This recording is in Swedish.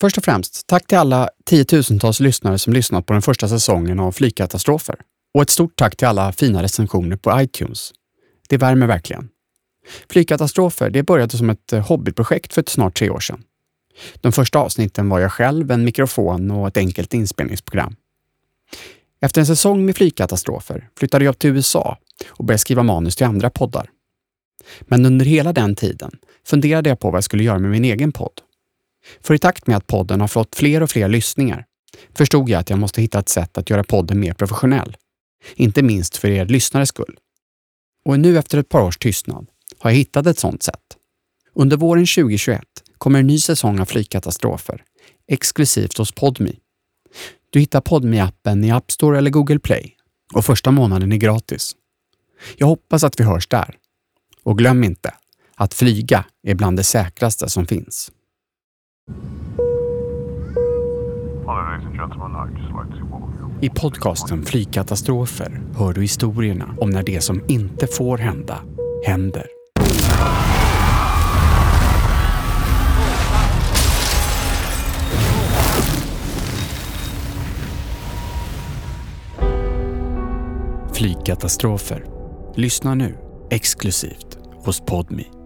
Först och främst, tack till alla tiotusentals lyssnare som lyssnat på den första säsongen av Flygkatastrofer. Och ett stort tack till alla fina recensioner på iTunes. Det värmer verkligen. Flygkatastrofer det började som ett eh, hobbyprojekt för ett snart tre år sedan. De första avsnitten var jag själv, en mikrofon och ett enkelt inspelningsprogram. Efter en säsong med flygkatastrofer flyttade jag till USA och började skriva manus till andra poddar. Men under hela den tiden funderade jag på vad jag skulle göra med min egen podd. För i takt med att podden har fått fler och fler lyssningar förstod jag att jag måste hitta ett sätt att göra podden mer professionell. Inte minst för er lyssnares skull. Och nu efter ett par års tystnad har jag hittat ett sådant sätt. Under våren 2021 kommer en ny säsong av Flygkatastrofer, exklusivt hos Podme. Du hittar podme appen i App Store eller Google Play och första månaden är gratis. Jag hoppas att vi hörs där. Och glöm inte, att flyga är bland det säkraste som finns. I podcasten Flygkatastrofer hör du historierna om när det som inte får hända, händer. Flygkatastrofer. Lyssna nu exklusivt hos Podme.